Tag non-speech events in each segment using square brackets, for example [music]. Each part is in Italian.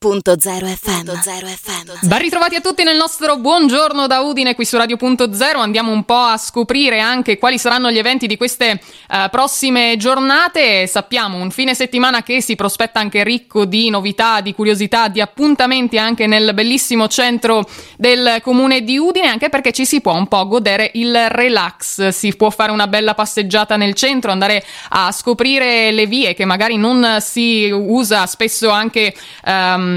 FM. FM. Ben ritrovati a tutti nel nostro buongiorno da Udine qui su Radio Punto Zero. Andiamo un po' a scoprire anche quali saranno gli eventi di queste uh, prossime giornate. Sappiamo un fine settimana che si prospetta anche ricco di novità, di curiosità, di appuntamenti anche nel bellissimo centro del comune di Udine, anche perché ci si può un po' godere il relax. Si può fare una bella passeggiata nel centro, andare a scoprire le vie che magari non si usa spesso anche um,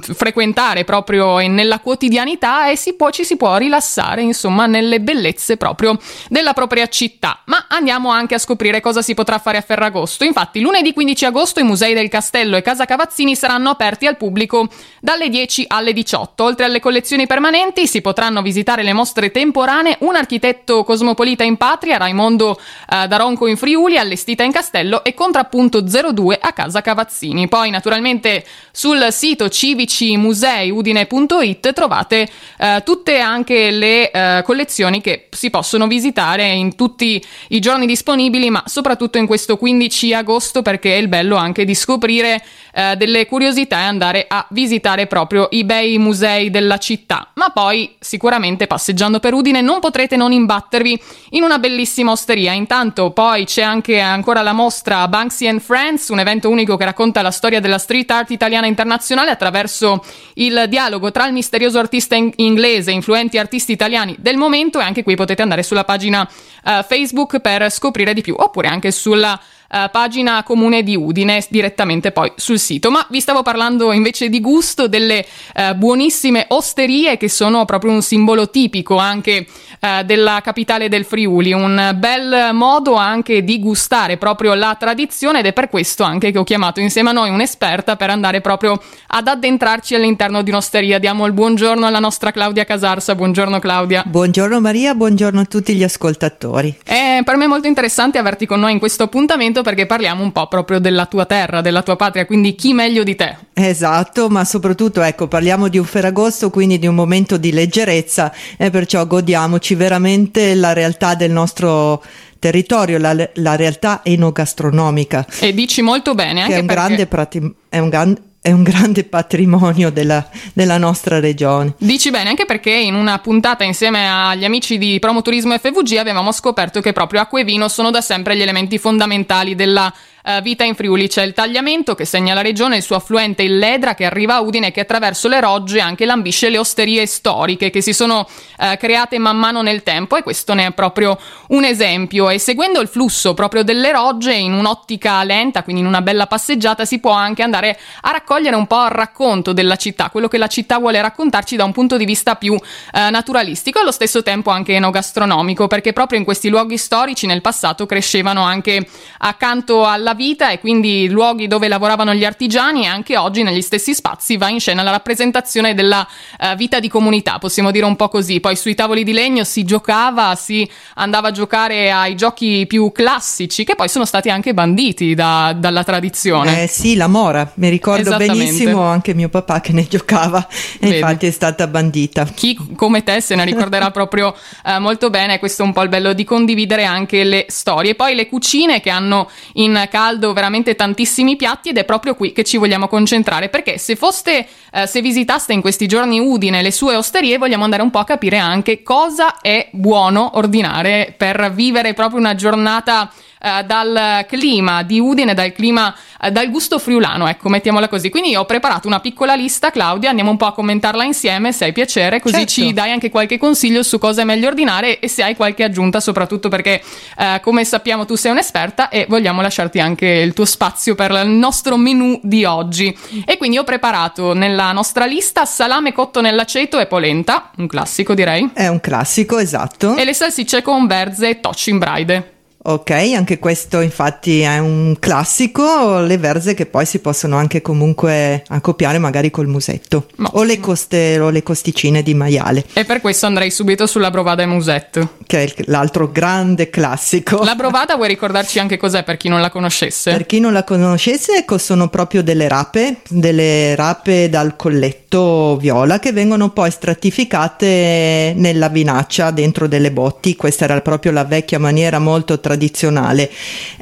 Frequentare proprio nella quotidianità e si può, ci si può rilassare insomma nelle bellezze proprio della propria città. Ma andiamo anche a scoprire cosa si potrà fare a Ferragosto. Infatti lunedì 15 agosto i musei del Castello e Casa Cavazzini saranno aperti al pubblico dalle 10 alle 18. Oltre alle collezioni permanenti si potranno visitare le mostre temporanee Un architetto cosmopolita in patria, Raimondo eh, Daronco in Friuli, allestita in Castello e Contrappunto 02 a Casa Cavazzini. Poi naturalmente sul sito sito civicimuseiudine.it trovate eh, tutte anche le eh, collezioni che si possono visitare in tutti i giorni disponibili, ma soprattutto in questo 15 agosto perché è il bello anche di scoprire eh, delle curiosità e andare a visitare proprio i bei musei della città. Ma poi sicuramente passeggiando per Udine non potrete non imbattervi in una bellissima osteria. Intanto poi c'è anche ancora la mostra Banksy and Friends, un evento unico che racconta la storia della street art italiana internazionale attraverso il dialogo tra il misterioso artista in- inglese e influenti artisti italiani del momento e anche qui potete andare sulla pagina uh, Facebook per scoprire di più oppure anche sulla Uh, pagina comune di Udine direttamente poi sul sito. Ma vi stavo parlando invece di gusto delle uh, buonissime osterie che sono proprio un simbolo tipico anche uh, della capitale del Friuli, un bel modo anche di gustare proprio la tradizione ed è per questo anche che ho chiamato insieme a noi un'esperta per andare proprio ad addentrarci all'interno di un'osteria. Diamo il buongiorno alla nostra Claudia Casarsa. Buongiorno Claudia. Buongiorno Maria, buongiorno a tutti gli ascoltatori. È per me molto interessante averti con noi in questo appuntamento appuntamento perché parliamo un po' proprio della tua terra, della tua patria, quindi chi meglio di te? Esatto, ma soprattutto ecco, parliamo di un Ferragosto, quindi di un momento di leggerezza e perciò godiamoci veramente la realtà del nostro territorio, la, la realtà enogastronomica. E dici molto bene, anche che è un perché... grande prati- è un grande è un grande patrimonio della, della, nostra regione. Dici bene, anche perché in una puntata insieme agli amici di Promoturismo FVG avevamo scoperto che proprio acqua e vino sono da sempre gli elementi fondamentali della uh, vita in Friuli. C'è il tagliamento che segna la regione, il suo affluente il Ledra che arriva a Udine e che attraverso le rogge anche lambisce le osterie storiche che si sono uh, create man mano nel tempo e questo ne è proprio un esempio. E seguendo il flusso proprio delle rogge in un'ottica lenta, quindi in una bella passeggiata, si può anche andare a raccogliere un po' il racconto della città, quello che la città vuole raccontarci da un punto di vista più uh, naturalistico e allo stesso tempo anche enogastronomico, perché proprio in questi luoghi storici nel passato crescevano anche accanto alla vita e quindi luoghi dove lavoravano gli artigiani e anche oggi negli stessi spazi va in scena la rappresentazione della uh, vita di comunità, possiamo dire un po' così. Poi sui tavoli di legno si giocava, si andava a giocare ai giochi più classici che poi sono stati anche banditi da, dalla tradizione. Eh sì, la mora, mi ricordo benissimo anche mio papà che ne giocava e infatti è stata bandita. Chi come te se ne ricorderà proprio uh, molto bene, questo è un po' il bello di condividere anche le storie. Poi le cucine che hanno in casa caldo veramente tantissimi piatti ed è proprio qui che ci vogliamo concentrare perché se foste, eh, se visitaste in questi giorni Udine le sue osterie vogliamo andare un po' a capire anche cosa è buono ordinare per vivere proprio una giornata eh, dal clima di Udine, dal clima, eh, dal gusto friulano, ecco, mettiamola così. Quindi ho preparato una piccola lista, Claudia, andiamo un po' a commentarla insieme se hai piacere, così certo. ci dai anche qualche consiglio su cosa è meglio ordinare e se hai qualche aggiunta, soprattutto perché eh, come sappiamo tu sei un'esperta e vogliamo lasciarti anche il tuo spazio per il nostro menù di oggi. E quindi ho preparato nella nostra lista salame cotto nell'aceto e polenta, un classico direi. È un classico, esatto. E le salsicce con verze e tocci in braide. Ok, anche questo infatti è un classico, le verze che poi si possono anche comunque accoppiare magari col musetto no. o, le coste, o le costicine di maiale. E per questo andrei subito sulla brovada e musetto. Che è l'altro grande classico. La brovada vuoi ricordarci anche cos'è per chi non la conoscesse? Per chi non la conoscesse ecco, sono proprio delle rape, delle rape dal colletto viola che vengono poi stratificate nella vinaccia dentro delle botti, questa era proprio la vecchia maniera molto tradizionale tradizionale.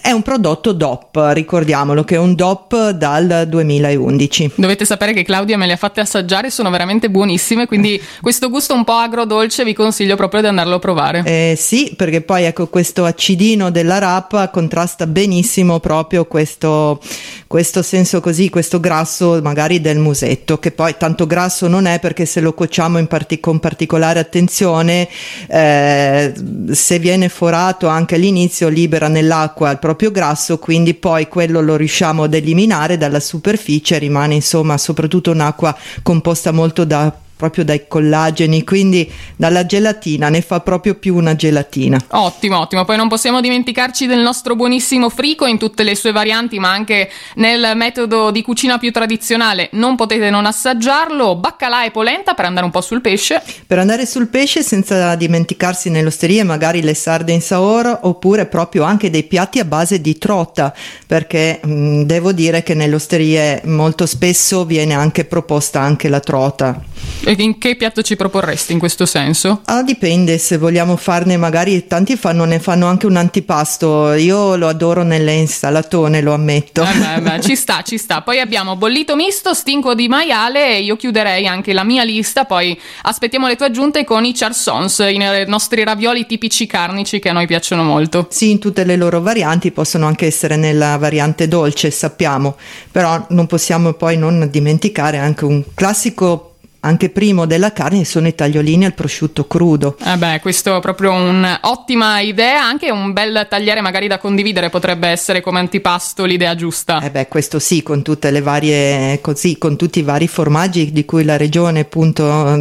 È un prodotto DOP, ricordiamolo che è un DOP dal 2011. Dovete sapere che Claudia me le ha fatte assaggiare, sono veramente buonissime, quindi [laughs] questo gusto un po' agrodolce vi consiglio proprio di andarlo a provare. Eh, sì, perché poi ecco questo acidino della rapa contrasta benissimo proprio questo, questo senso così, questo grasso magari del musetto, che poi tanto grasso non è perché se lo cuociamo partic- con particolare attenzione, eh, se viene forato anche all'inizio libera nell'acqua il proprio grasso, quindi poi quello lo riusciamo ad eliminare dalla superficie, rimane insomma soprattutto un'acqua composta molto da proprio dai collageni, quindi dalla gelatina ne fa proprio più una gelatina. Ottimo, ottimo. Poi non possiamo dimenticarci del nostro buonissimo frico in tutte le sue varianti, ma anche nel metodo di cucina più tradizionale. Non potete non assaggiarlo. Baccalà e polenta per andare un po' sul pesce. Per andare sul pesce senza dimenticarsi nelle osterie magari le sarde in saor oppure proprio anche dei piatti a base di trota, perché mh, mm, devo dire che nelle osterie molto spesso viene anche proposta anche la trota. E in che piatto ci proporresti in questo senso? Ah, dipende, se vogliamo farne magari tanti fanno, ne fanno anche un antipasto. Io lo adoro nelle insalatone, lo ammetto. Eh beh, beh, ci sta, ci sta. Poi abbiamo bollito misto, stinco di maiale e io chiuderei anche la mia lista, poi aspettiamo le tue aggiunte con i charsons, i nostri ravioli tipici carnici che a noi piacciono molto. Sì, in tutte le loro varianti, possono anche essere nella variante dolce, sappiamo, però non possiamo poi non dimenticare anche un classico anche primo della carne sono i tagliolini al prosciutto crudo. Eh beh, questo è proprio un'ottima idea, anche un bel tagliere magari da condividere potrebbe essere come antipasto l'idea giusta. Eh beh, questo sì, con tutte le varie così, con tutti i vari formaggi di cui la regione appunto [laughs]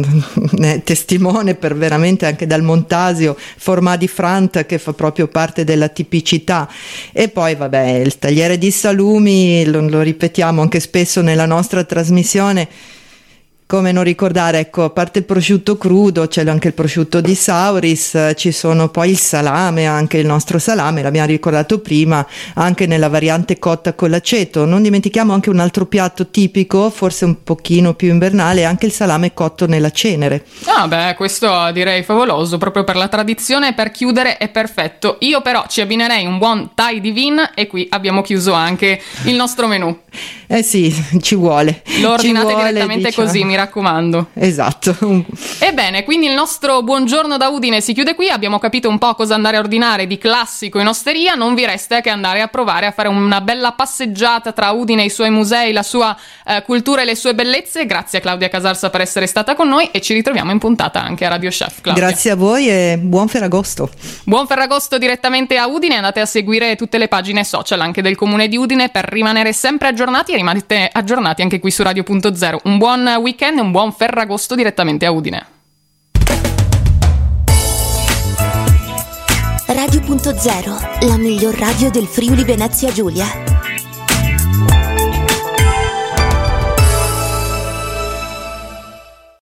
è testimone per veramente anche dal Montasio, formaggi Frant che fa proprio parte della tipicità e poi vabbè, il tagliere di salumi, lo, lo ripetiamo anche spesso nella nostra trasmissione come non ricordare, ecco, a parte il prosciutto crudo, c'è anche il prosciutto di Sauris, ci sono poi il salame, anche il nostro salame, l'abbiamo ricordato prima, anche nella variante cotta con l'aceto. Non dimentichiamo anche un altro piatto tipico, forse un pochino più invernale, anche il salame cotto nella cenere. Ah beh, questo direi favoloso, proprio per la tradizione, per chiudere è perfetto. Io però ci abbinerei un buon Thai di Vin e qui abbiamo chiuso anche il nostro menù. Eh sì, ci vuole. Lo ordinate vuole, direttamente diciamo. così, mi raccomando. Esatto. Ebbene, quindi il nostro buongiorno da Udine si chiude qui. Abbiamo capito un po' cosa andare a ordinare di classico in osteria. Non vi resta che andare a provare a fare una bella passeggiata tra Udine e i suoi musei, la sua eh, cultura e le sue bellezze. Grazie a Claudia Casarsa per essere stata con noi e ci ritroviamo in puntata anche a Radio Chef. Claudia. Grazie a voi e buon Ferragosto. Buon Ferragosto direttamente a Udine. Andate a seguire tutte le pagine social anche del comune di Udine per rimanere sempre aggiornati e rimanete aggiornati anche qui su Radio.0. Un buon weekend e un buon Ferragosto direttamente a Udine. Radio.0, la miglior radio del Friuli Venezia Giulia.